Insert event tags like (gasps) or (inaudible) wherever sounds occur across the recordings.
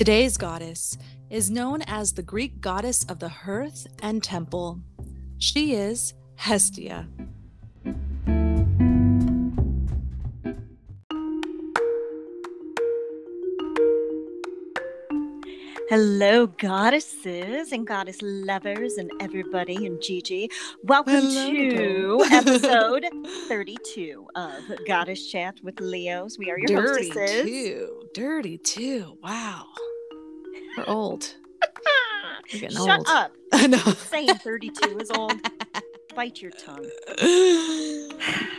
Today's goddess is known as the Greek goddess of the hearth and temple. She is Hestia. Hello, goddesses and goddess lovers, and everybody, and Gigi. Welcome Hello, to (laughs) episode 32 of Goddess Chat with Leos. We are your Dirty hostesses. too. Dirty too. Wow. We're old. We're getting Shut old. up. (laughs) I know. Saying 32 is old. (laughs) Bite your tongue. (sighs)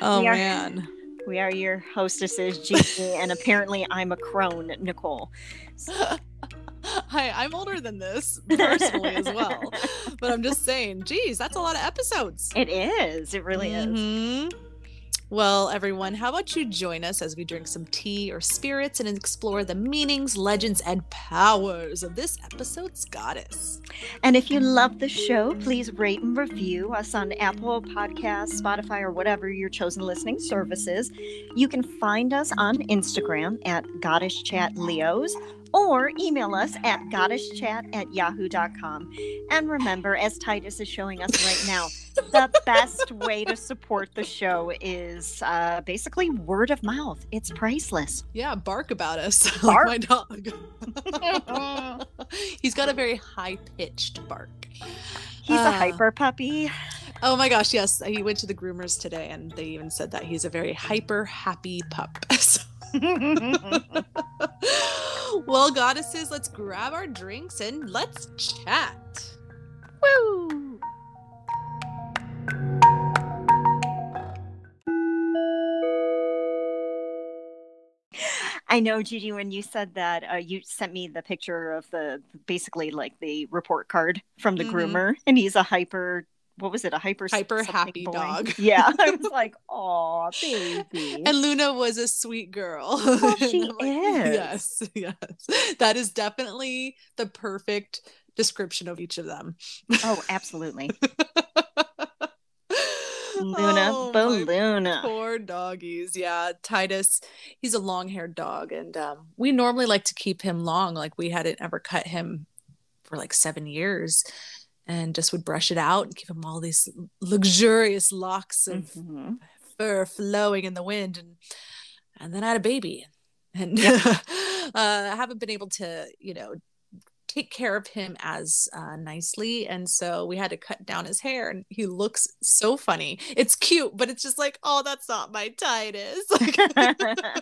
oh We are- man. We are your hostesses, Gigi, and apparently I'm a crone, Nicole. (laughs) Hi, I'm older than this personally as well. But I'm just saying, geez, that's a lot of episodes. It is. It really is. Mm-hmm. Well, everyone, how about you join us as we drink some tea or spirits and explore the meanings, legends, and powers of this episode's goddess? And if you love the show, please rate and review us on Apple Podcasts, Spotify, or whatever your chosen listening service is. You can find us on Instagram at Goddess Chat Leos or email us at goddesschat at yahoo.com. And remember, as Titus is showing us right now, (laughs) the best way to support the show is uh, basically word of mouth. It's priceless. Yeah, bark about us, Bark. (laughs) like my dog. (laughs) He's got a very high pitched bark. He's a Ah. hyper puppy. Oh my gosh, yes. He went to the groomers today and they even said that he's a very hyper happy pup. So- (laughs) well, goddesses, let's grab our drinks and let's chat. Woo! I know, Gigi, when you said that, uh, you sent me the picture of the basically like the report card from the Mhm. groomer, and he's a hyper. What was it? A hyper Hyper happy boy. dog. (laughs) Yeah, I was (laughs) like, "Oh, baby." And Luna was a sweet girl. (laughs) She I'm is. Yes, yes. That is definitely the perfect description of each of them. oh, absolutely. Luna, Oh, Poor doggies. Yeah. Titus, he's a long haired dog. And um, we normally like to keep him long. Like we hadn't ever cut him for like seven years and just would brush it out and give him all these luxurious locks of Mhm. fur flowing in the wind. And, and then I had a baby. And (laughs) uh, I haven't been able to, you know, take care of him as uh, nicely and so we had to cut down his hair and he looks so funny it's cute but it's just like oh that's not my titus (laughs)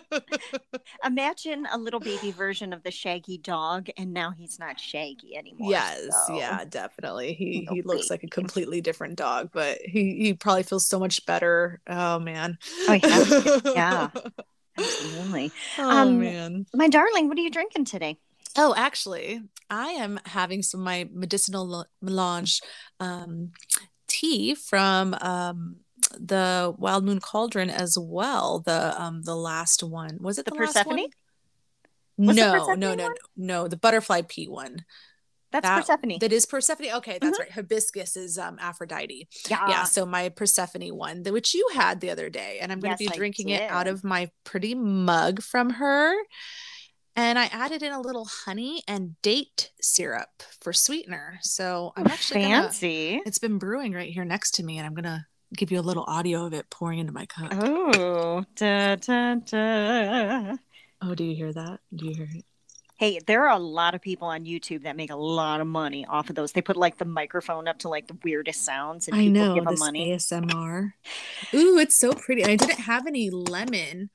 Imagine a little baby version of the Shaggy dog, and now he's not Shaggy anymore. yes so- yeah definitely he No he looks like a completely different dog but he he probably feels so much better oh man Oh, yeah. Yeah. (laughs) Absolutely. oh Um, man My darling, what are you drinking today? Oh, actually, I am having some of my medicinal melange um, tea from um, the Wild Moon Cauldron as well. The um, the last one was it The the, Persephone? one? Was the no, Persephone no, no, no, no, the butterfly pea one. That's That- Persephone. That is Persephone. Okay, that's right. Hibiscus is um, Aphrodite. yeah. yeah so my persephone one which you had the other day and i'm going to Yes, be drinking it out of my pretty mug from her and i added in a little honey and date syrup for sweetener so i'm actually gonna, fancy. it's been brewing right here next to me and i'm gonna give you a little audio of it pouring into my cup Oh, da, da, da. oh do you hear that do you hear it Hey, there are a lot of people on YouTube that make a lot of money off of those. They put like the microphone up to like the weirdest sounds, and i people know give them this money. asmr ooh it's so pretty i didn't have any lemon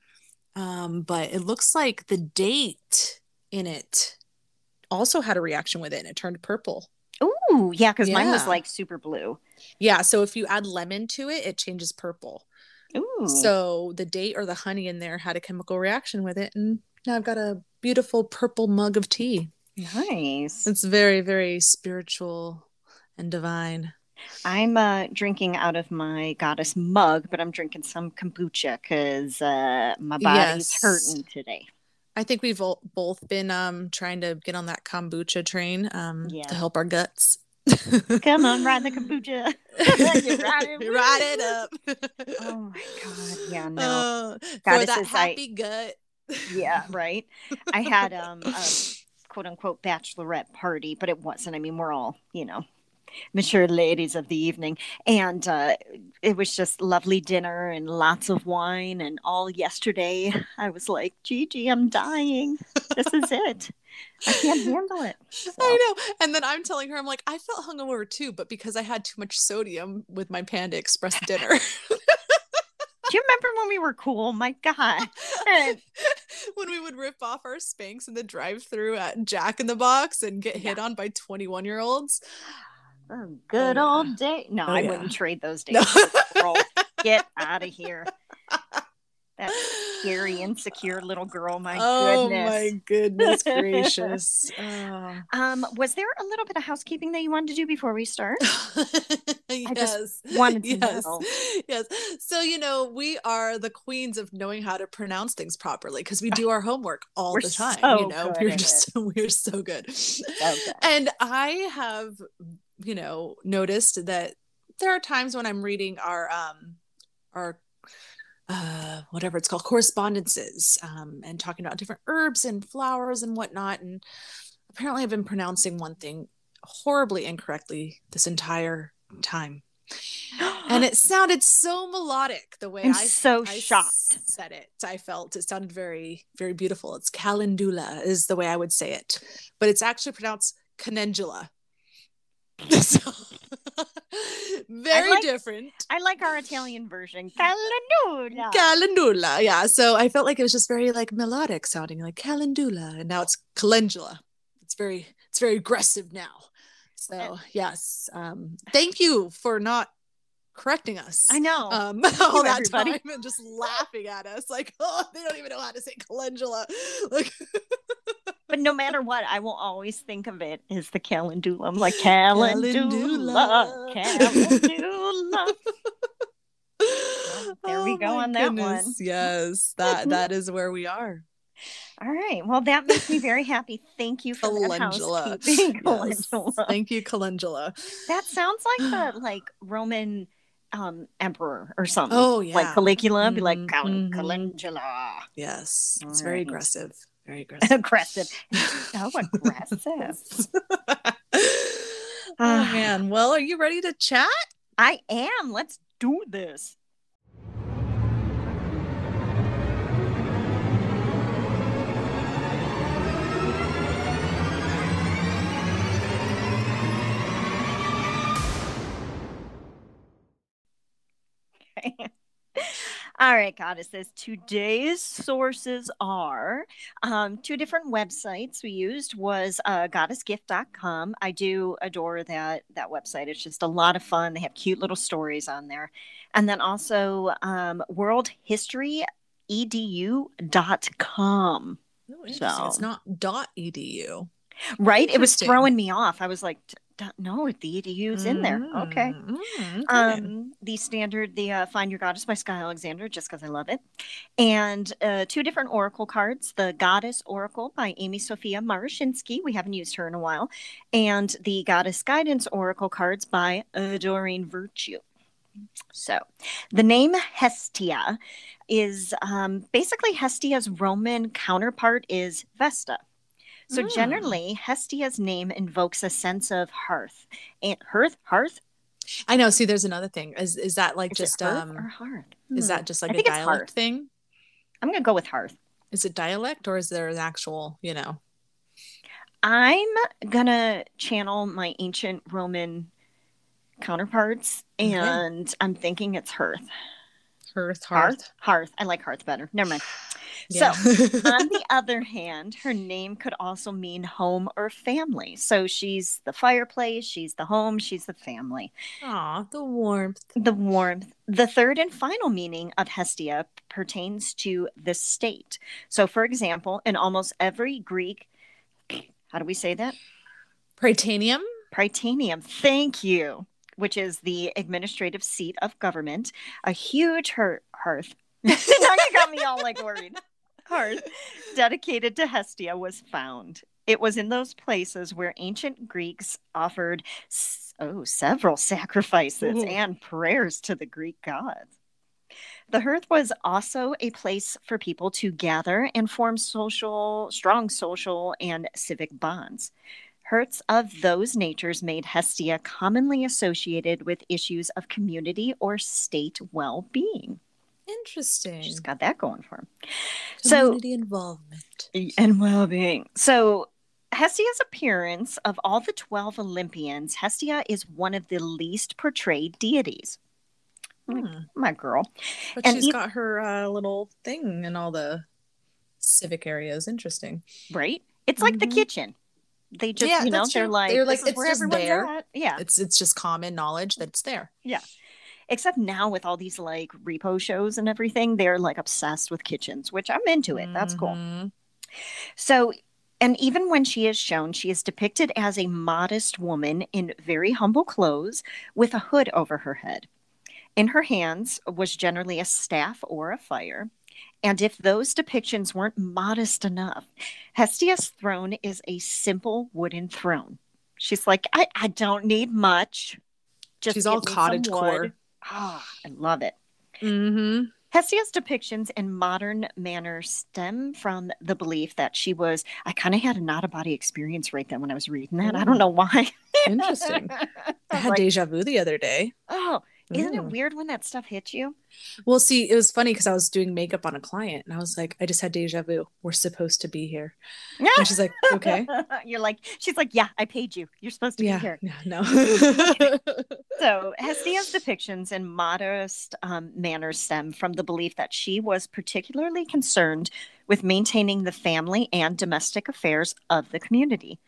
um but it looks like the date in it also had a reaction with it and it turned purple. Ooh, yeah, because mine was like super blue. yeah so if you add lemon to it it changes purple. Ooh, so the date or the honey in there had a chemical reaction with it and now i've got a beautiful purple mug of tea. Nice. it's very very spiritual and divine I'm uh, drinking out of my goddess mug, but I'm drinking some kombucha because uh, my body's Yes. hurting today. I think we've all, both been um trying to get on that kombucha train um Yeah. to help our guts. Come on, ride the (laughs) kombucha. Ride it, (laughs) ride it up. Oh my god, yeah, no, Uh, for that I- happy gut. yeah, right. I had (laughs) um a quote unquote bachelorette party, but it wasn't. I mean, we're all, you know, mature ladies of the evening. And uh, it was just lovely dinner and lots of wine. And all yesterday, I was like, Gigi, I'm dying. This is it. I can't handle it. So. I know. And then I'm telling her, I'm like, I felt hungover too, but because I had too much sodium with my Panda Express dinner. (laughs) Do you remember when we were cool? My God. (laughs) when we would rip off our Spanx in the drive through at Jack in the Box and get hit on by 21 year olds. Oh, good oh, old day. No, oh, I yeah. wouldn't trade those days. No. Get (laughs) out of here. That scary, insecure little girl. My goodness. oh, goodness. my goodness (laughs) gracious. Oh. Um, was there a little bit of housekeeping that you wanted to do before we start? (laughs) yes. I wanted to yes. know. Yes. So, you know, we are the queens of knowing how to pronounce things properly because we do our homework all we're the time. So you know, we're just we're so good. So good. And I have you know noticed that there are times when i'm reading our um our uh whatever it's called correspondences um and talking about different herbs and flowers and whatnot and apparently i've been pronouncing one thing horribly incorrectly this entire time (gasps) and it sounded so melodic the way I'm I so I shocked said it. I felt it sounded very, very beautiful. It's calendula is the way I would say it, but it's actually pronounced canendula. (laughs) Very like, different. I like our Italian version. (laughs) Calendula. Calendula. Yeah. So I felt like it was just very like melodic sounding, like calendula. And now it's calendula. It's very, it's very aggressive now. So yes. Um, thank you for not correcting us. I know. Um, (laughs) all that everybody. time and just laughing at us like, oh, they don't even know how to say calendula. Like but no matter what, I will always think of it as the calendula. I'm like calendula, calendula. well, (laughs) there oh we go on that goodness. one. Yes, (laughs) that that is where we are. All right. Well, that makes me very happy. Thank you for calendula. (laughs) Yes. calendula. Thank you, calendula. That sounds like the (gasps) like Roman um emperor or something. Oh yeah, like Caligula. Be like mm-hmm. calendula. Yes, it's very aggressive. Very (laughs) aggressive. aggressive. So aggressive. (laughs) oh ah. man. Well, are you ready to chat? I am. Let's do this. Okay. (laughs) All right, goddesses. Today's sources are um, two different websites we used was uh, goddessgift.com. I do adore that that website. It's just a lot of fun. They have cute little stories on there. And then also um, worldhistoryedu.com. Oh, so it's not dot edu. Right? It was throwing me off. I was like, no, the EDU's in there. Okay. Mm, okay. Um, the standard, the uh, Find Your Goddess by Skye Alexander, just because I love it. And uh, two different oracle cards the Goddess Oracle by Amy Sophia Marashinsky. We haven't used her in a while. And the Goddess Guidance Oracle cards by Doreen Virtue. So, the name Hestia is um, basically Hestia's Roman counterpart is Vesta. So mm. generally, Hestia's name invokes a sense of hearth and hearth, hearth. I know. See, there's another thing. Is is that like is just um or hearth? Hmm. Is that hmm. just like I a dialect thing? I'm gonna go with hearth. Is it dialect or is there an actual? You know. I'm gonna channel my ancient Roman counterparts, and I'm thinking it's hearth. Hearth, hearth, hearth. I like hearth better. Never mind. Yeah. So, (laughs) on the other hand, her name could also mean home or family. So she's the fireplace, she's the home, she's the family. Ah, the warmth. The warmth. The third and final meaning of Hestia pertains to the state. So, for example, in almost every Greek, how do we say that? Prytaneum. Prytaneum. Thank you. Which is the administrative seat of government. A huge hearth. (laughs) (laughs) now you got me all like worried hearth dedicated to Hestia was found. It was in those places where ancient Greeks offered oh several sacrifices Ooh. and prayers to the Greek gods. The hearth was also a place for people to gather and form social, strong social and civic bonds. Hearths of those natures made Hestia commonly associated with issues of community or state well being. Interesting. She's got that going for him. Community so, involvement and well being. So, Hestia's appearance of all the 12 Olympians, Hestia is one of the least portrayed deities. Hmm. My girl. But and she's got her uh, little thing in all the civic areas. Interesting. Right? It's like mm-hmm. the kitchen. They just, yeah, you know, they're like, they're like, it's just there. At. Yeah. It's, it's just common knowledge that it's there. Yeah. Except now with all these like repo shows and everything, they're like obsessed with kitchens, which I'm into it. That's cool. Mm-hmm. So and even when she is shown, she is depicted as a modest woman in very humble clothes with a hood over her head. In her hands was generally a staff or a fire. And if those depictions weren't modest enough, Hestia's throne is a simple wooden throne. She's like, I, I don't need much. Just She's all cottage core. Ah, oh, I love it. Mm-hmm. Hestia's depictions in modern manner stem from the belief that she was. I kind of had a not a body experience right then when I was reading that. Ooh. I don't know why. (laughs) Interesting. I had like, deja vu the other day. Oh, isn't it weird when that stuff hits you? Well, see, it was funny because I was doing makeup on a client and I was like, I just had deja vu. We're supposed to be here. Yeah. And she's like, okay. (laughs) You're like, she's like, yeah, I paid you. You're supposed to yeah, be here. Yeah, no. (laughs) so (laughs) Hestia's depictions in modest um, manners stem from the belief that she was particularly concerned with maintaining the family and domestic affairs of the community.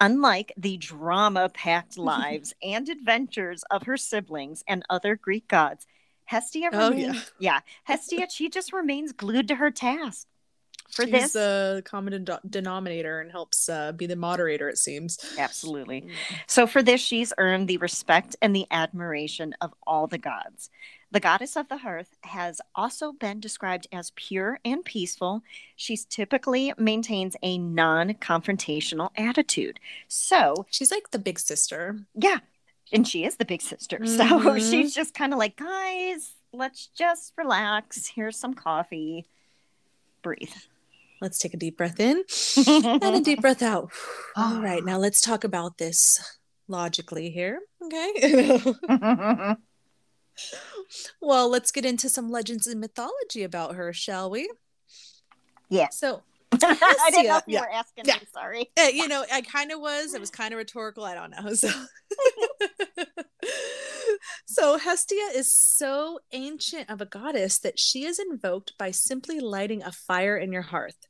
Unlike the drama packed (laughs) lives and adventures of her siblings and other Greek gods, Hestia oh, yeah. yeah, Hestia, she just remains glued to her task. For She's this, the common denominator and helps uh, be the moderator, it seems. Absolutely. Mm. So, for this, she's earned the respect and the admiration of all the gods. The goddess of the hearth has also been described as pure and peaceful. She typically maintains a non confrontational attitude. So she's like the big sister. Yeah. And she is the big sister. (laughs) Mm-hmm. So she's just kind of like, guys, let's just relax. Here's some coffee. Breathe. Let's take a deep breath in and a deep (laughs) breath out. (sighs) All right. Now let's talk about this logically here. Okay. (laughs) (laughs) well, let's get into some legends and mythology about her, shall we? Yeah. So I didn't know if you yeah. were asking yeah. me. Sorry. Uh, you know, I kind of was. It was kind of rhetorical. I don't know. So, so Hestia is so ancient of a goddess that she is invoked by simply lighting a fire in your hearth.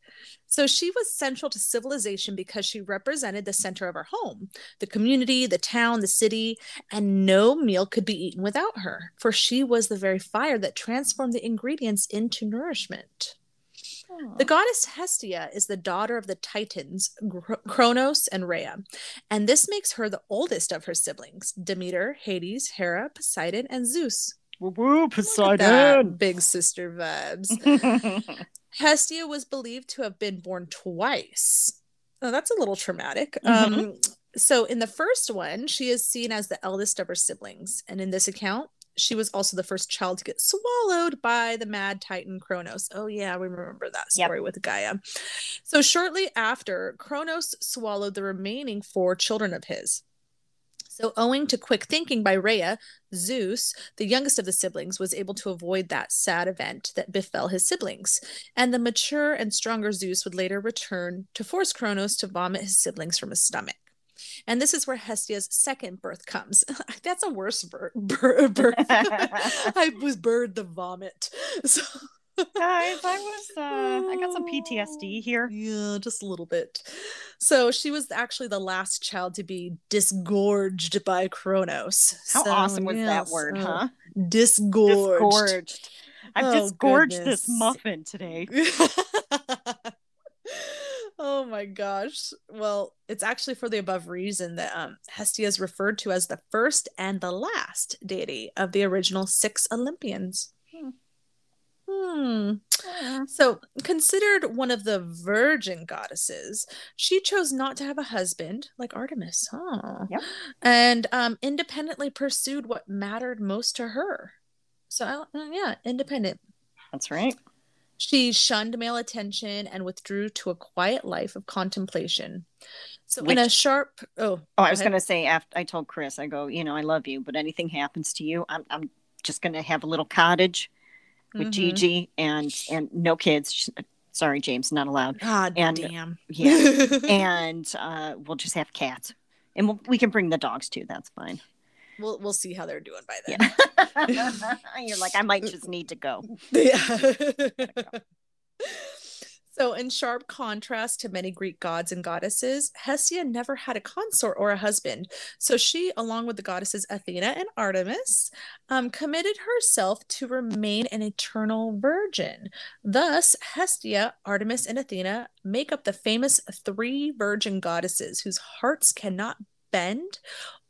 So she was central to civilization because she represented the center of our home, the community, the town, the city, and no meal could be eaten without her, for she was the very fire that transformed the ingredients into nourishment. The goddess Hestia is the daughter of the Titans, Kronos and Rhea, and this makes her the oldest of her siblings Demeter, Hades, Hera, Poseidon, and Zeus. Woo woo, Poseidon! Big sister vibes. (laughs) Hestia was believed to have been born twice. Oh, that's a little traumatic. Mm-hmm. Um, so, in the first one, she is seen as the eldest of her siblings. And in this account, she was also the first child to get swallowed by the mad titan Kronos. Oh, yeah, we remember that story yep. with Gaia. So, shortly after, Kronos swallowed the remaining four children of his. So, owing to quick thinking by Rhea, Zeus, the youngest of the siblings, was able to avoid that sad event that befell his siblings. And the mature and stronger Zeus would later return to force Kronos to vomit his siblings from his stomach. And this is where Hestia's second birth comes. (laughs) That's a worse birth. birth. (laughs) I was bird the vomit. (laughs) So Guys, I was uh I got some PTSD here. Yeah, just a little bit. So she was actually the last child to be disgorged by Kronos. How so, awesome was yes, that word, uh, huh? Disgorged. Disgorged. I've oh, disgorged goodness. this muffin today. Oh my gosh. Well, it's actually for the above reason that um, Hestia is referred to as the first and the last deity of the original six Olympians. Hmm. So, considered one of the virgin goddesses, she chose not to have a husband like Artemis, huh? Yep. And um, independently pursued what mattered most to her. So yeah, independent. That's right. She shunned male attention and withdrew to a quiet life of contemplation. So Which- in a sharp oh Oh, I was going to say after I told Chris, I go, you know, I love you, but anything happens to you, I'm I'm just going to have a little cottage with Mhm. Gigi and and no kids. Sorry, James, not allowed. God and- damn. Yeah, (laughs) and uh, we'll just have cats, and we'll, we can bring the dogs too. That's fine. We'll we'll see how they're doing by then. Yeah. (laughs) You're like, I might just need to go. Yeah. (laughs) so, in sharp contrast to many Greek gods and goddesses, Hestia never had a consort or a husband. So, she, along with the goddesses Athena and Artemis, um, committed herself to remain an eternal virgin. Thus, Hestia, Artemis, and Athena make up the famous three virgin goddesses whose hearts cannot bend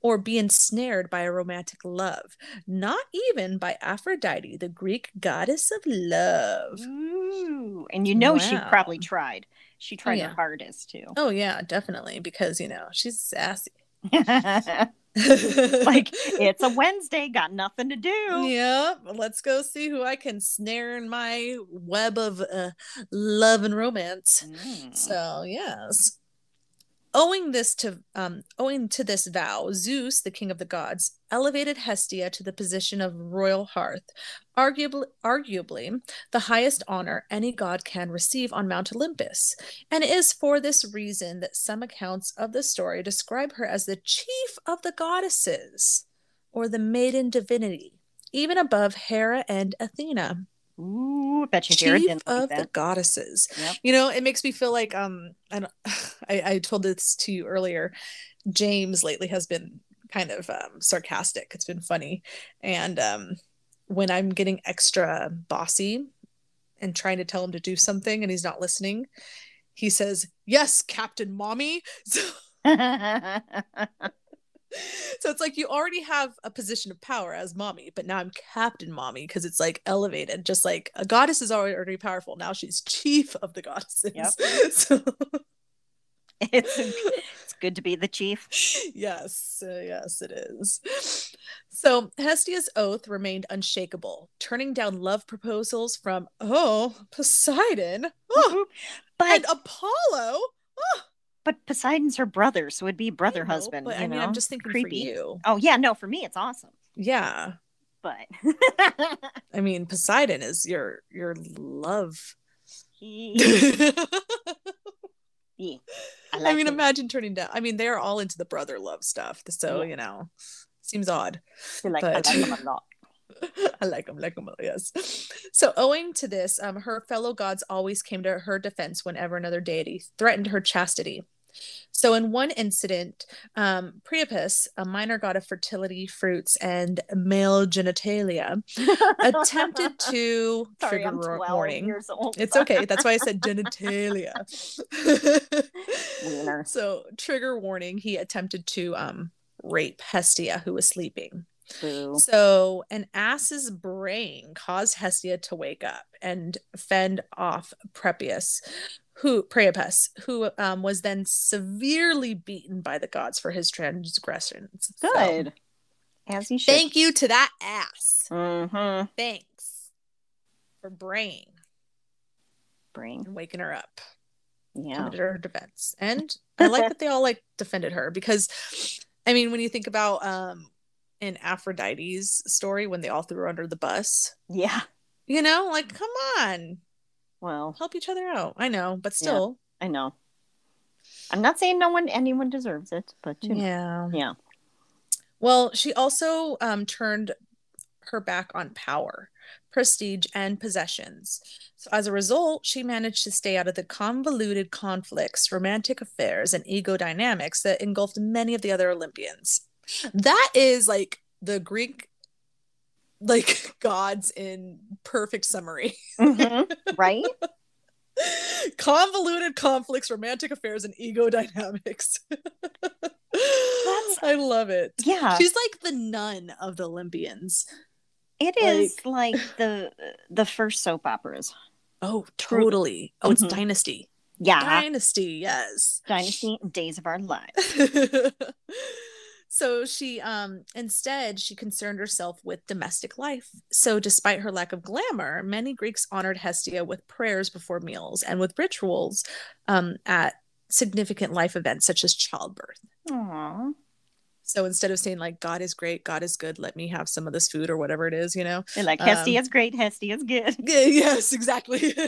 or be ensnared by a romantic love not even by Aphrodite, the Greek goddess of love. Ooh, and you know she probably tried. She tried yeah. her hardest too. Oh yeah, definitely because you know she's sassy. like (laughs) like it's a (laughs) Wednesday, got nothing to do. yeah, let's go see who I can snare in my web of uh, love and romance. Mm. So yes. Owing this to um, owing to this vow, Zeus, the king of the gods, elevated Hestia to the position of royal hearth, arguably, arguably the highest honor any god can receive on Mount Olympus. And it is for this reason that some accounts of the story describe her as the chief of the goddesses, or the maiden divinity, even above Hera and Athena Ooh, bet you chief didn't like of the goddesses. Yep. You know, it makes me feel like um, I, (sighs) I I told this to you earlier. James lately has been kind of um, sarcastic. It's been funny, and um, when I'm getting extra bossy and trying to tell him to do something and he's not listening, he says, "Yes, Captain Mommy." (laughs) So, (laughs) (laughs) so it's like you already have a position of power as mommy, but now I'm Captain Mommy because it's like elevated, just like a goddess is already powerful. Now she's chief of the goddesses. Yep. (laughs) So (laughs) it's it's good to be the chief. yes, uh, yes, it is. So Hestia's oath remained unshakable, turning down love proposals from oh Poseidon, oh, But and Apollo. Oh, but Poseidon's her brother, so it'd be brother I know, husband. But I mean, know? I'm just thinking creepy. for you. Oh yeah, no, for me it's awesome. Yeah, But (laughs) I mean, Poseidon is your your love. he, (laughs) I he- I, mean, him. imagine turning down. I mean, they're all into the brother love stuff, so Yeah. you know, seems odd. I like, (laughs) I like him a lot. I like them, like them, yes. So, owing to this, um, her fellow gods always came to her defense whenever another deity threatened her chastity. So, in one incident, um, Priapus, a minor god of fertility, fruits, and male genitalia, attempted (laughs) to Sorry, trigger I'm 12 warning. years old. It's okay. That's why I said genitalia. (laughs) So, trigger warning. He attempted to um, rape Hestia, who was sleeping. Boo. So, an ass's brain caused Hestia to wake up and fend off Priapus, who Priapus, who um, was then severely beaten by the gods for his transgressions. So, Good. As he should. thank you to that ass. Mm-hmm. Thanks for braying Brain. and waking her up. Yeah. Committed her defense, and I like that they all like defended her because, I mean, when you think about um in Aphrodite's story when they all threw her under the bus, Yeah. You know, like come on, Well, help each other out. I know, but still, I know. I'm not saying no one, anyone deserves it, but you know. yeah. Yeah. Well, she also um, turned her back on power, prestige, and possessions. So as a result, she managed to stay out of the convoluted conflicts, romantic affairs, and ego dynamics that engulfed many of the other Olympians. That is like the Greek like (laughs) gods in perfect summary. Mhm. (laughs) Right? convoluted conflicts, romantic affairs, and ego (laughs) dynamics. I love it. Yeah. She's like the nun of the Olympians. It is like, the the first soap operas. Oh, totally. Oh, it's Mhm. Dynasty. Yeah. Dynasty, yes. Dynasty Days of Our Lives. So she um instead she concerned herself with domestic life so despite her lack of glamour many greeks honored hestia with prayers before meals and with rituals um at significant life events such as childbirth Aww. so instead of saying like god is great god is good let me have some of this food or whatever it is you know They're like Um, Hestia's great, is good. (laughs) Yes, exactly. (laughs)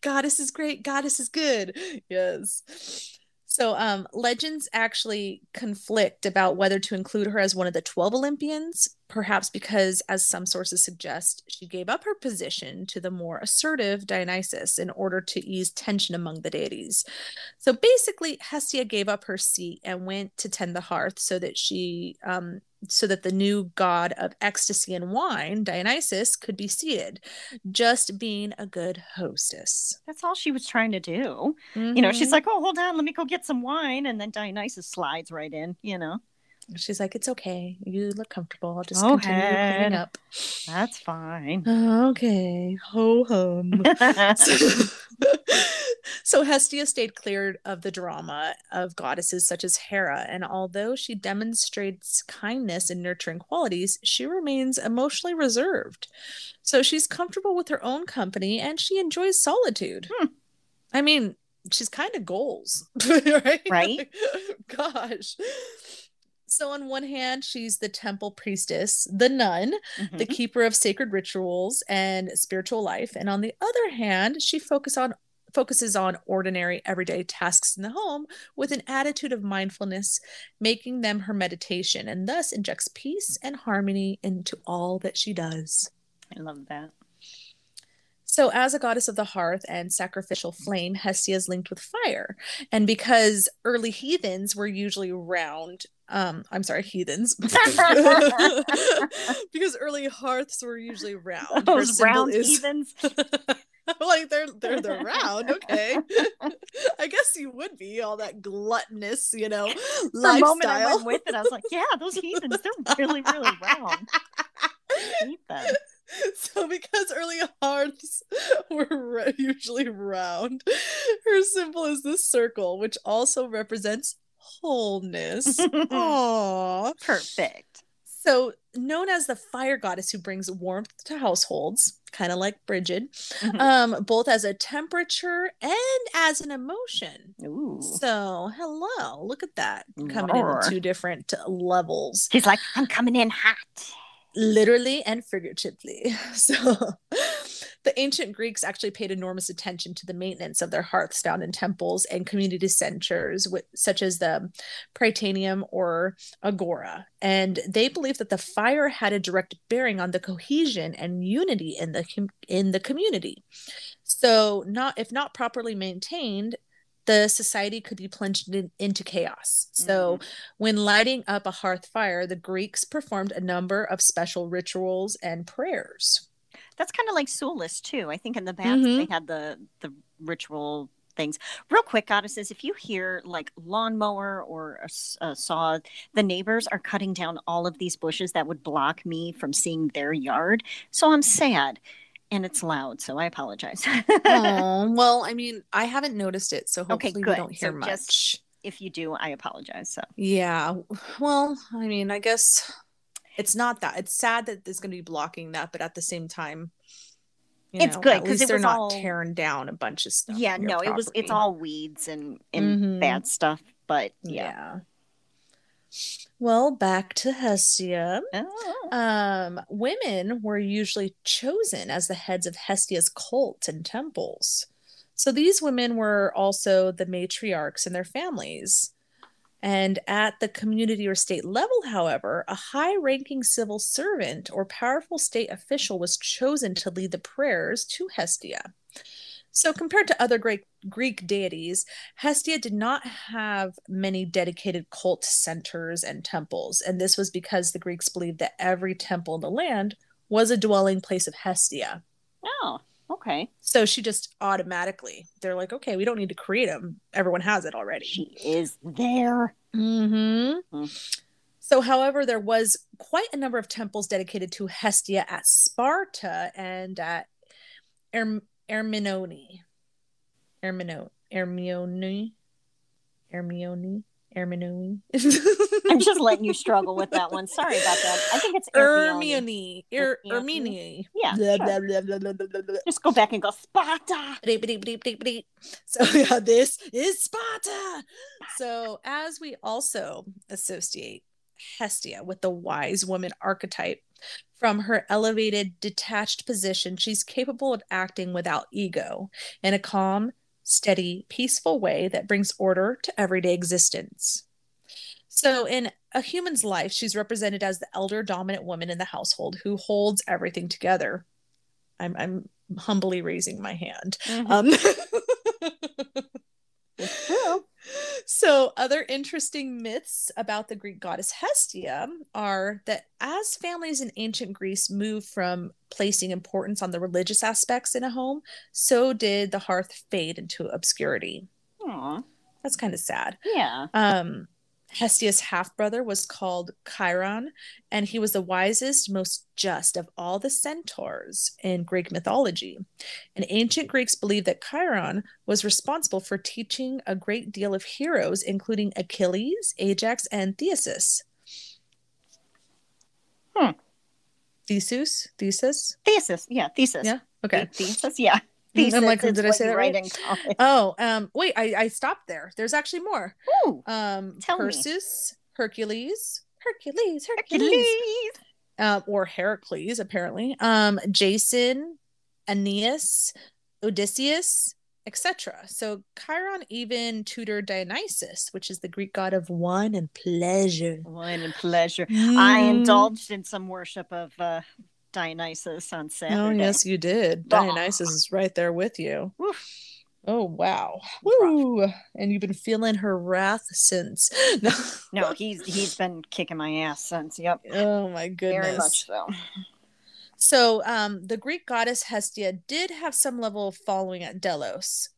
Goddess is great. Goddess is good. Yes. So, um, legends actually conflict about whether to include her as one of the 12 Olympians, perhaps because, as some sources suggest, she gave up her position to the more assertive Dionysus in order to ease tension among the deities. So, basically, Hestia gave up her seat and went to tend the hearth so that she, um, so that the new god of ecstasy and wine, Dionysus, could be seated, just being a good hostess. That's all she was trying to do. You know, she's Mhm. like, oh, hold on, let me go get some wine. And then Dionysus slides right in, you know, she's like, it's okay. You look comfortable. I'll just continue cleaning up. that's fine. Okay, ho hum. so, (laughs) (laughs) so Hestia stayed clear of the drama of goddesses such as Hera, and although she demonstrates kindness and nurturing qualities, she remains emotionally reserved. So she's comfortable with her own company and she enjoys solitude. Hmm. I mean, she's kind of goals, (laughs) right? Right. Like, gosh. So on one hand, she's the temple priestess, the nun, the Mhm. keeper of sacred rituals and spiritual life and on the other hand she focus on focuses on ordinary everyday tasks in the home with an attitude of mindfulness making them her meditation and thus injects peace and harmony into all that she does I love that. so as a goddess of the hearth and sacrificial flame hestia is linked with fire and because early heathens were usually round um i'm sorry heathens (laughs) (laughs) because early hearths were usually round Those round is- heathens. (laughs) like they're they're they're round okay i guess you would be all that gluttonous you know For a moment I lifestyle went with it. I was like, yeah, those heathens, they're really, really round. Them. so because early hearths were usually round her symbol is this circle which also represents wholeness (laughs) Aww. Perfect. So, known as the fire goddess who brings warmth to households, kind of like Bridget, Mhm. um, both as a temperature and as an emotion. Ooh. So, hello, look at that coming in Roar. at two different levels, She's like, I'm coming in hot. literally and figuratively. (laughs) So, the ancient Greeks actually paid enormous attention to the maintenance of their hearths found in temples and community centers, wi- such as the Prytaneum or Agora. And they believed that the fire had a direct bearing on the cohesion and unity in the in the community. So, not if not properly maintained, the society could be plunged in- into chaos. So, mm-hmm. when lighting up a hearth fire, the Greeks performed a number of special rituals and prayers. That's kind of like Sulis too. I think in the baths Mhm. they had the the ritual things. Real quick, goddesses, if you hear like lawnmower or a, a saw, the neighbors are cutting down all of these bushes that would block me from seeing their yard. So I'm sad, and it's loud. So I apologize. (laughs) oh, well, I mean, I haven't noticed it, so Okay, hopefully we good. don't hear So much. just- if you do, I apologize. So Yeah. Well, I mean, I guess it's not that. It's sad that there's going to be blocking that, but at the same time, you It's know, good, because it they're not all- tearing down a bunch of stuff. yeah, no, it was it's all weeds and and Mhm. bad stuff. But yeah. yeah. Well, back to Hestia. Oh. Um, women were usually chosen as the heads of Hestia's cult and temples. So these women were also the matriarchs in their families. And at the community or state level, however, a high ranking civil servant or powerful state official was chosen to lead the prayers to Hestia. So, compared to other Greek, Greek deities, Hestia did not have many dedicated cult centers and temples. And this was because the Greeks believed that every temple in the land was a dwelling place of Hestia. oh, okay. So she just automatically, they're like, okay, we don't need to create them. Everyone has it already. She is there. Mm-hmm. Hmm. So, however, there was quite a number of temples dedicated to Hestia at Sparta and at Erm- Erminone. Ermino- Ermione. Ermione. Hermione. (laughs) I'm just letting you (laughs) struggle with that one. Sorry about that. I think it's Hermione. Er-. Hermione. Yeah, Blah, sure. blah, blah. Just go back and go Sparta. So (laughs) yeah, this is Sparta. So as we also associate Hestia with the wise woman archetype, from her elevated, detached position, she's capable of acting without ego in a calm, steady, peaceful way that brings order to everyday existence. So in a human's life, she's represented as the elder dominant woman in the household who holds everything together. I'm I'm humbly raising my hand. Mhm. Um. (laughs) so, other interesting myths about the Greek goddess Hestia are that as families in ancient Greece moved from placing importance on the religious aspects in a home, so did the hearth fade into obscurity. Aw, That's kind of sad. yeah. Um, Hestia's half brother was called Chiron, and he was the wisest, most just of all the centaurs in Greek mythology. And ancient Greeks believed that Chiron was responsible for teaching a great deal of heroes, including Achilles, Ajax, and Theseus. Hmm. Theseus? Theseus? Thesis. Yeah, Theseus. Yeah. Okay. Theseus, Yeah. Mm, I'm like, did I say that right? college. Oh, um, wait, I, I stopped there. There's actually more. Ooh, Um, Tell me. Hercules, Hercules, Hercules, Hercules. um, or Heracles, apparently. Um, Jason, Aeneas, Odysseus, etc. So Chiron even tutored Dionysus, which is the Greek god of wine and pleasure. Wine and pleasure. I Mm. indulged in some worship of uh, Dionysus on Saturday. Oh yes, you did. Ah. Dionysus is right there with you. Woof. Oh wow. Rough. Woo! And you've been feeling her wrath since. (laughs) No. No, he's he's been kicking my ass since. Yep. Oh my goodness. Very much so. So, um, the Greek goddess Hestia did have some level of following at Delos.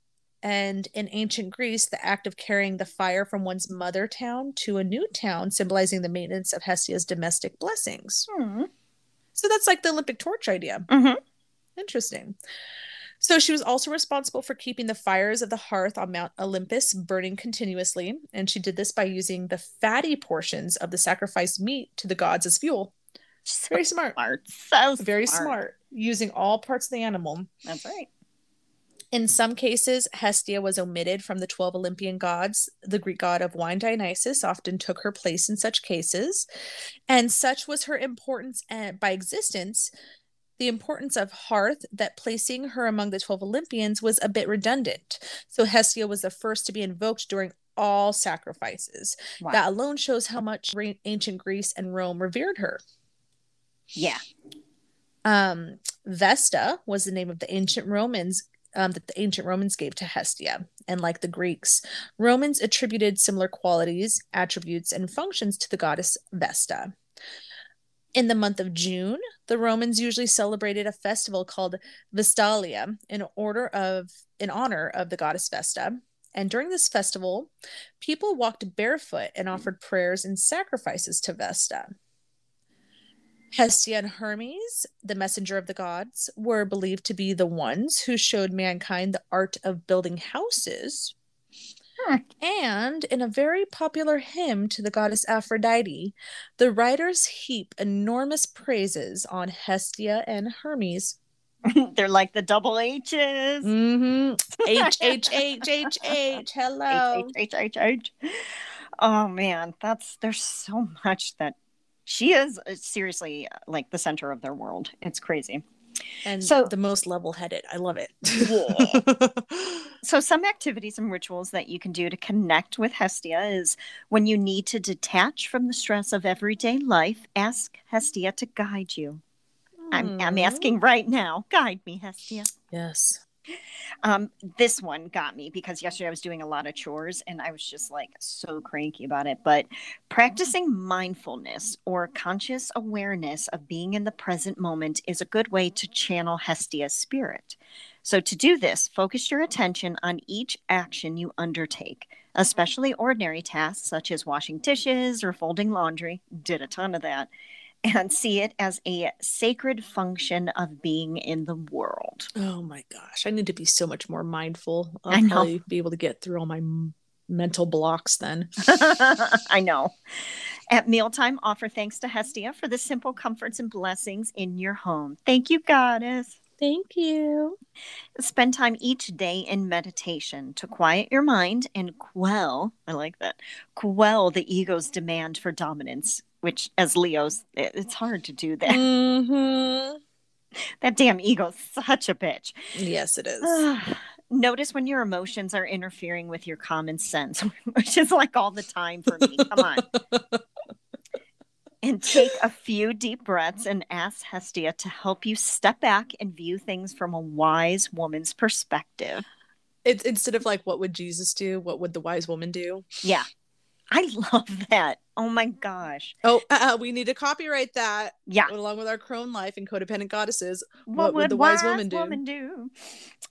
And in ancient Greece, the act of carrying the fire from one's mother town to a new town, symbolizing the maintenance of Hestia's domestic blessings. Hmm. So that's like the Olympic torch idea. Mhm. Interesting. So she was also responsible for keeping the fires of the hearth on Mount Olympus burning continuously. And she did this by using the fatty portions of the sacrificed meat to the gods as fuel. So Very smart. smart. So Very smart. Using all parts of the animal. That's right. In some cases, Hestia was omitted from the 12 Olympian gods. The Greek god of wine, Dionysus, often took her place in such cases. And such was her importance and by existence, the importance of hearth, that placing her among the 12 Olympians was a bit redundant. So Hestia was the first to be invoked during all sacrifices. Wow. That alone shows how much re- ancient Greece and Rome revered her. yeah. Um, Vesta was the name of the ancient Romans um, that the ancient Romans gave to Hestia. And like the Greeks, Romans attributed similar qualities, attributes, and functions to the goddess Vesta. In the month of June, the Romans usually celebrated a festival called Vestalia in order of in honor of the goddess Vesta. And during this festival, people walked barefoot and offered prayers and sacrifices to Vesta. Hestia and Hermes, the messenger of the gods, were believed to be the ones who showed mankind the art of building houses. Hmm. And in a very popular hymn to the goddess Aphrodite, the writers heap enormous praises on Hestia and Hermes. (laughs) They're like the double H's. Mm-hmm. H (laughs) H H H H. Hello. H, H, H, H, H. Oh man, that's there's so much that she is uh, seriously uh, like the center of their world. It's crazy. And So- the most level-headed. I love it. (laughs) So some activities and rituals that you can do to connect with Hestia is when you need to detach from the stress of everyday life, ask Hestia to guide you. I'm, I'm asking right now, guide me, Hestia. Yes. Um, this one got me because yesterday I was doing a lot of chores and I was just like so cranky about it. But practicing mindfulness or conscious awareness of being in the present moment is a good way to channel Hestia's spirit. So, to do this, focus your attention on each action you undertake, especially ordinary tasks such as washing dishes or folding laundry. Did a ton of that. And see it as a sacred function of being in the world. Oh my gosh, I need to be so much more mindful. I'll I know. probably be able to get through all my mental blocks then. (laughs) (laughs) I know. At mealtime, offer thanks to Hestia for the simple comforts and blessings in your home. Thank you, Goddess. Thank you. Spend time each day in meditation to quiet your mind and quell, I like that, quell the ego's demand for dominance, which as Leos, it's hard to do that. Mm-hmm. That damn ego's such a bitch. Yes, it is. (sighs) Notice when your emotions are interfering with your common sense, (laughs) which is like all the time for me. Come on. and take a few deep breaths and ask Hestia to help you step back and view things from a wise woman's perspective. It's instead of like, what would Jesus do? What would the wise woman do? Yeah. I (laughs) love that. Oh my gosh. Oh, uh, we need to copyright that. Yeah. Along with our crone life and codependent goddesses. What, What, would, would the wise, woman do? do?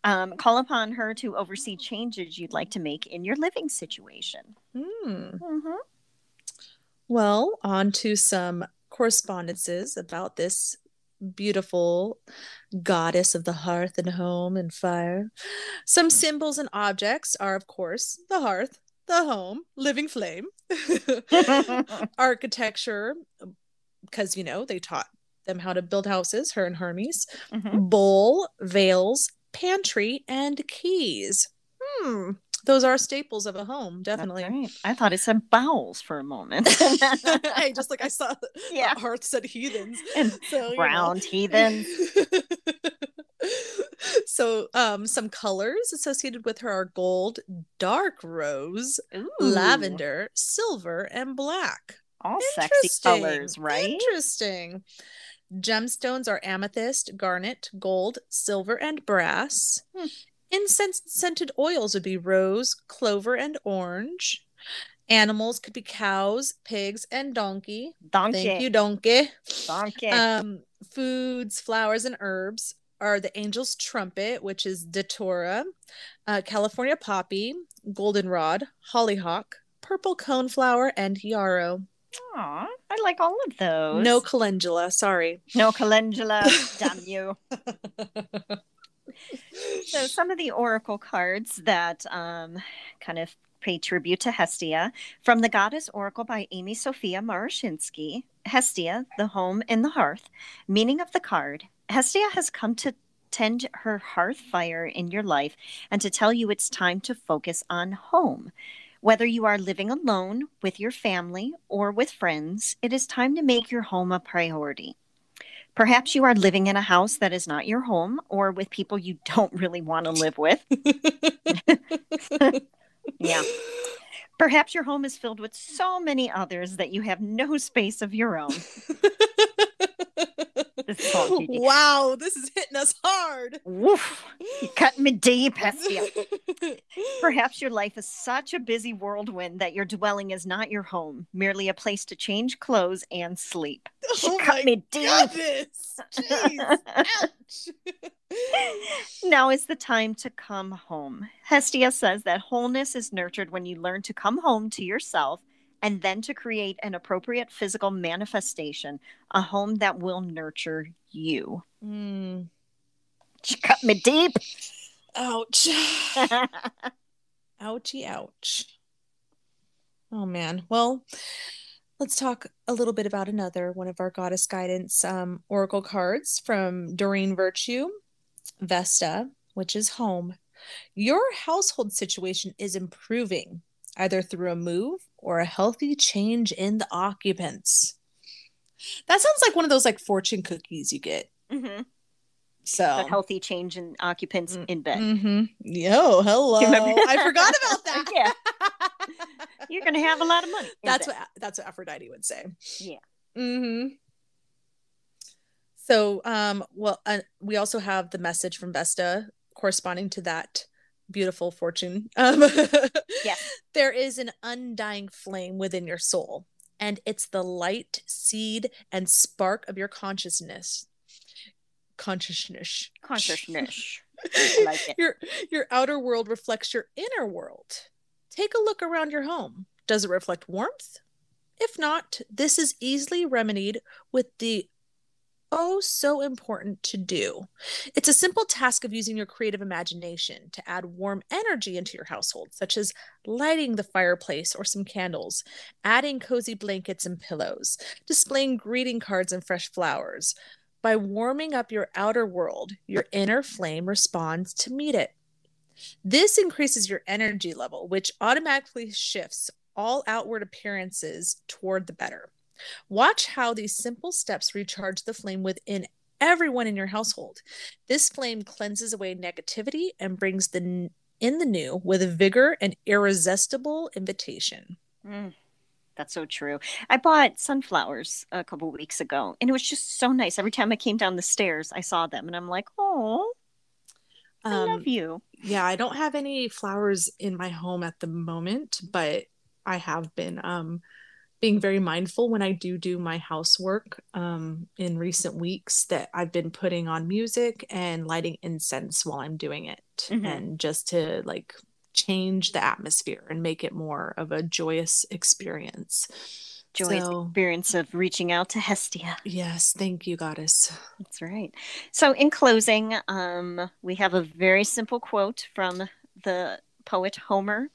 Um, call upon her to oversee changes you'd like to make in your living situation. Hmm. Mm-hmm. Well, on to some correspondences about this beautiful goddess of the hearth and home and fire. Some symbols and objects are, of course, the hearth, the home, living flame, (laughs) architecture, because, you know, they taught them how to build houses, her and Hermes, Mhm. bowl, veils, pantry, and keys. Hmm. Those are staples of a home, definitely. right. I thought it said bowels for a moment. (laughs) hey, just like I saw (laughs) the, Yeah. hearth said heathens. And So you know. Brown heathen. So um some colors associated with her are gold, dark rose, Ooh, lavender, silver, and black. All sexy colors, right? Interesting. Gemstones are amethyst, garnet, gold, silver, and brass. Hmm. Incense scented oils would be rose, clover, and orange. Animals could be cows, pigs, and donkey. Donkey. Thank you, donkey. Donkey. Um, foods, flowers, and herbs are the angel's trumpet, which is datura, uh, California poppy, goldenrod, hollyhock, purple coneflower, and yarrow. Aw, I like all of those. No calendula, sorry. no calendula. (laughs) Damn you. So some of the oracle cards that um, kind of pay tribute to Hestia from the Goddess Oracle by Amy Sophia Marashinsky. Hestia, the home and the hearth. Meaning of the card: Hestia has come to tend her hearth fire in your life and to tell you it's time to focus on home. Whether you are living alone with your family or with friends, it is time to make your home a priority. Perhaps you are living in a house that is not your home or with people you don't really want to live with. (laughs) Yeah. Perhaps your home is filled with so many others that you have no space of your own. (laughs) This is all (laughs) GG. wow, this is hitting us hard. Woof! You cut me deep, (laughs) Hestia. Perhaps your life is such a busy whirlwind that your dwelling is not your home, merely a place to change clothes and sleep. She oh cut me deep. goodness. Jeez. (laughs) Ouch. now is the time to come home. Hestia says that wholeness is nurtured when you learn to come home to yourself and then to create an appropriate physical manifestation, a home that will nurture you. Mm. She cut me deep. Ouch. (laughs) Ouchie, ouch. Oh man. Well, let's talk a little bit about another one of our goddess guidance um, oracle cards from Doreen Virtue, Vesta, which is home. Your household situation is improving either through a move or a healthy change in the occupants. That sounds like one of those like fortune cookies you get. Mhm. So A healthy change in occupants Mm, in bed. Mm-hmm. Yo, hello. I forgot about (laughs) that. Yeah. You're going to have a lot of money. that's bed. what that's what Aphrodite would say. Yeah. Mm-hmm. So, um, well, uh, we also have the message from Vesta corresponding to that beautiful fortune. Um, (laughs) Yes. (laughs) there is an undying flame within your soul, and it's the light, seed, and spark of your consciousness. Consciousness. Consciousness. (laughs) Like. Your your outer world reflects your inner world. Take a look around your home. Does it reflect warmth? If not, this is easily remedied with the oh so important to do. It's a simple task of using your creative imagination to add warm energy into your household, such as lighting the fireplace or some candles, adding cozy blankets and pillows, displaying greeting cards and fresh flowers. By warming up your outer world, your inner flame responds to meet it. This increases your energy level, which automatically shifts all outward appearances toward the better. Watch how these simple steps recharge the flame within everyone in your household. This flame cleanses away negativity and brings the in the new with a vigor and irresistible invitation. Mm, that's so true. I bought sunflowers a couple weeks ago, and it was just so nice. Every time I came down the stairs, I saw them, and I'm like, "Oh, I um, love you." Yeah, I don't have any flowers in my home at the moment, but I have been um, being very mindful when I do do my housework um, in recent weeks that I've been putting on music and lighting incense while I'm doing it, mm-hmm. and just to like change the atmosphere and make it more of a joyous experience. Joyous so, experience of reaching out to Hestia. Yes, thank you, goddess. That's right. So, in closing, um, we have a very simple quote from the poet Homer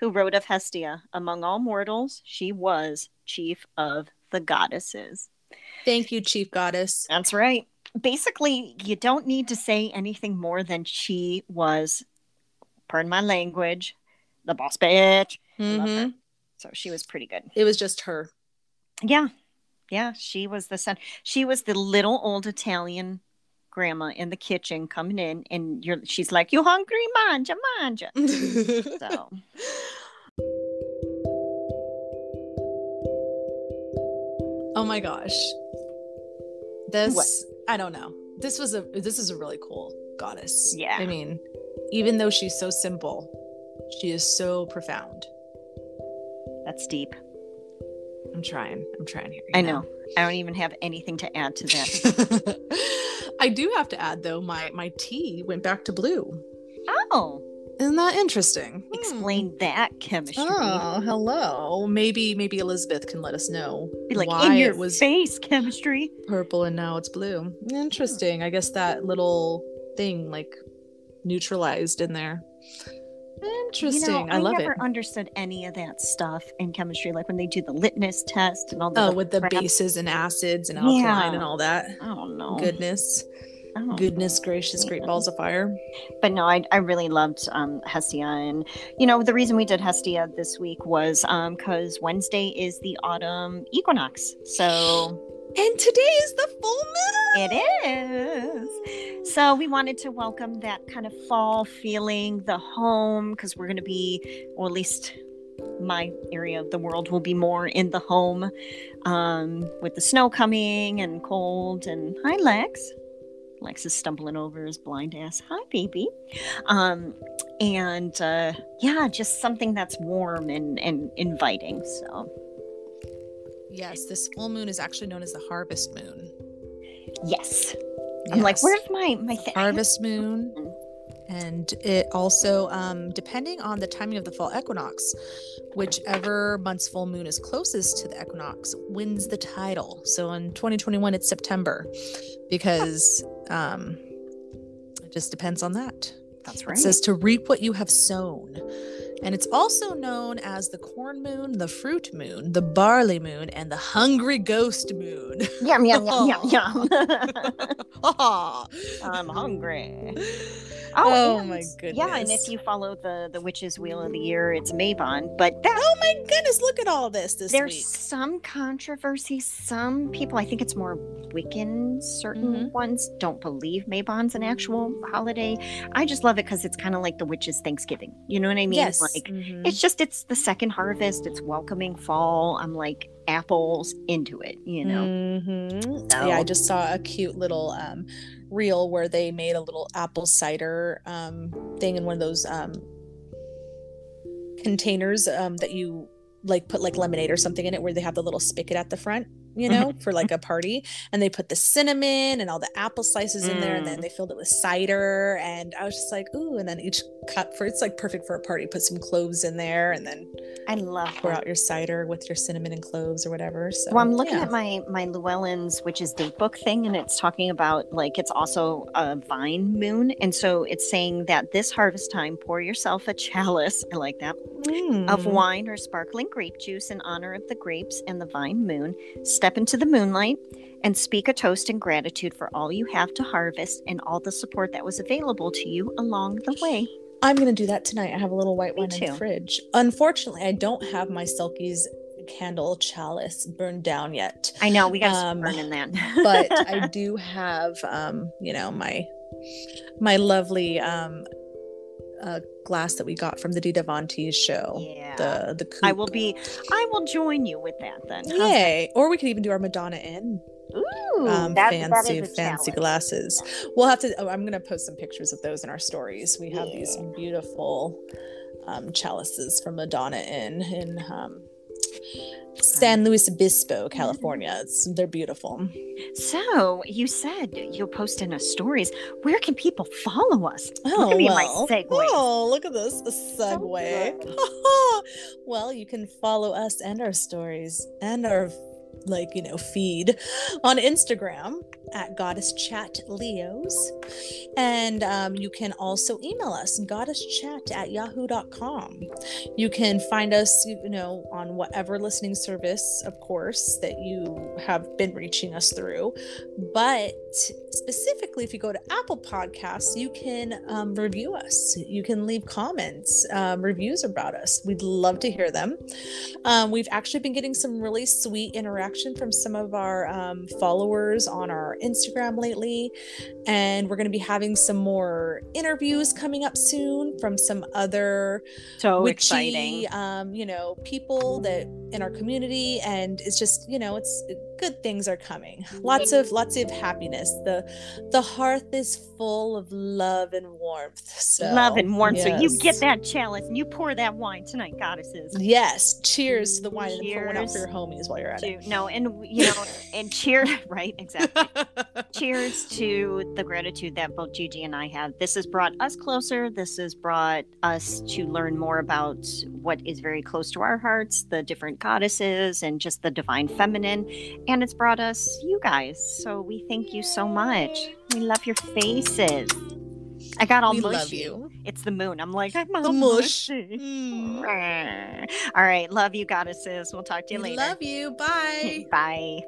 who wrote of Hestia, Among all mortals, she was chief of the goddesses. Thank you, Chief Goddess. That's right. Basically, you don't need to say anything more than she was, pardon my language, the boss bitch. Mm-hmm. So she was pretty good. It was just her. Yeah. Yeah. She was the son. She was the little old Italian grandma in the kitchen coming in and you're she's like, You hungry? Manja, manja. (laughs) so Oh my gosh. This what? I don't know. This was a this is a really cool goddess. Yeah. I mean, even though she's so simple, she is so profound. That's deep. I'm trying. I'm trying here. I know. know. I don't even have anything to add to that. (laughs) I do have to add though, my my tea went back to blue. Oh. Isn't that interesting? Explain hmm. that chemistry. Oh, hello. Maybe maybe Elizabeth can let us know Be like why in your it was face chemistry purple and now it's blue. Interesting. I guess that little thing like neutralized in there. Interesting. You know, I, I, love never it. understood any of that stuff in chemistry, like when they do the litmus test and all that. Oh, with the bases and acids and alkaline yeah. and all that. I don't know. Goodness. Oh, Goodness gracious, great balls of fire. But no, I, I really loved um, Hestia. And, you know, the reason we did Hestia this week was because um, Wednesday is the autumn equinox. So. And today is the full moon. It is. So we wanted to welcome that kind of fall feeling, the home, because we're going to be, or at least my area of the world will be more in the home um, with the snow coming and cold. And hi, Lex. Lex is stumbling over his blind ass. Hi, baby. Um, and uh, yeah, just something that's warm and, and inviting. So, yes, this full moon is actually known as the harvest moon. Yes. yes. I'm like, where's my my th- harvest moon? (laughs) and it also um, depending on the timing of the fall equinox whichever month's full moon is closest to the equinox wins the title so in 2021 it's september because um, it just depends on that that's right it says to reap what you have sown and it's also known as the corn moon, the fruit moon, the barley moon, and the hungry ghost moon. Yum, yum, yum, yum, (laughs) yum. (laughs) (laughs) Ah. I'm hungry. Oh, oh my goodness. Yeah, and if you follow the the witch's wheel of the year, it's Mabon. But that, oh my goodness, look at all this this there's week. some controversy. Some people, I think it's more Wiccan. Certain mm-hmm. ones don't believe Mabon's an actual holiday. I just love it because it's kind of like the witch's Thanksgiving. You know what I mean? Yes. Like mm-hmm. it's just it's the second harvest. It's welcoming fall. I'm like apples into it. You know. Mm-hmm. So. Yeah, I just saw a cute little. um reel where they made a little apple cider um, thing in one of those um, containers um, that you like put like lemonade or something in it where they have the little spigot at the front you know (laughs) for like a party and they put the cinnamon and all the apple slices in there and then mm. they filled it with cider and i was just like ooh and then each cup for it's like perfect for a party put some cloves in there and then I love pour that. out your cider with your cinnamon and cloves or whatever. So Well, I'm looking yeah. at my my Llewellyn's, which is date book thing, and it's talking about like it's also a vine moon, and so it's saying that this harvest time, pour yourself a chalice. I like that of Mm. wine or sparkling grape juice in honor of the grapes and the vine moon. Step into the moonlight and speak a toast in gratitude for all you have to harvest and all the support that was available to you along the way. I'm gonna do that tonight. I have a little white Me wine in the fridge. Unfortunately, I don't have my Selkies candle chalice burned down yet. I know we got to Um, burn in that, (laughs) but I (laughs) do have um, you know, my my lovely um uh glass that we got from the Dita Von Teese show. yeah. The the I will be. I will join you with that then. Yay. Or we could even do our Madonna Inn Ooh, um, that- fancy a fancy glasses. We'll have to. Oh, I'm gonna post some pictures of those in our stories. We have these beautiful um, chalices from Madonna Inn in um, San Luis Obispo, California. It's, they're beautiful. So you said you'll post in our stories. Where can people follow us? Oh Look at oh, well. Oh, look at this a segue. (laughs) well, you can follow us and our stories and our like you know feed on Instagram at Goddess Chat Leos, and um, you can also email us goddesschat at yahoo.com. You can find us, you know, on whatever listening service, of course, that you have been reaching us through. But specifically, if you go to Apple Podcasts, you can um, review us. You can leave comments, um, reviews about us. We'd love to hear them. Um, we've actually been getting some really sweet interaction from some of our um, followers on our Instagram lately. And we're going to be having some more interviews coming up soon from some other So witchy, exciting. um, you know, people that in our community, and it's just, you know, it's good things are coming. Lots of lots of happiness. The the hearth is full of love and warmth. So Love and warmth. So you get that chalice and you pour that wine tonight, goddesses. Yes, cheers to the wine and pour one out for your homies while you're at To, no, and you know, and cheer, (laughs) right? Exactly. Cheers to the gratitude that both Gigi and I have. This has brought us closer. This has brought us to learn more about what is very close to our hearts, the different goddesses, and just the divine feminine. And it's brought us you guys. So we thank you so much. We love your faces. I got all we mushy. love you. It's the moon. I'm like, I'm all mushy. Mm. All right. Love you, goddesses. We'll talk to you We later. love you. Bye. (laughs) Bye.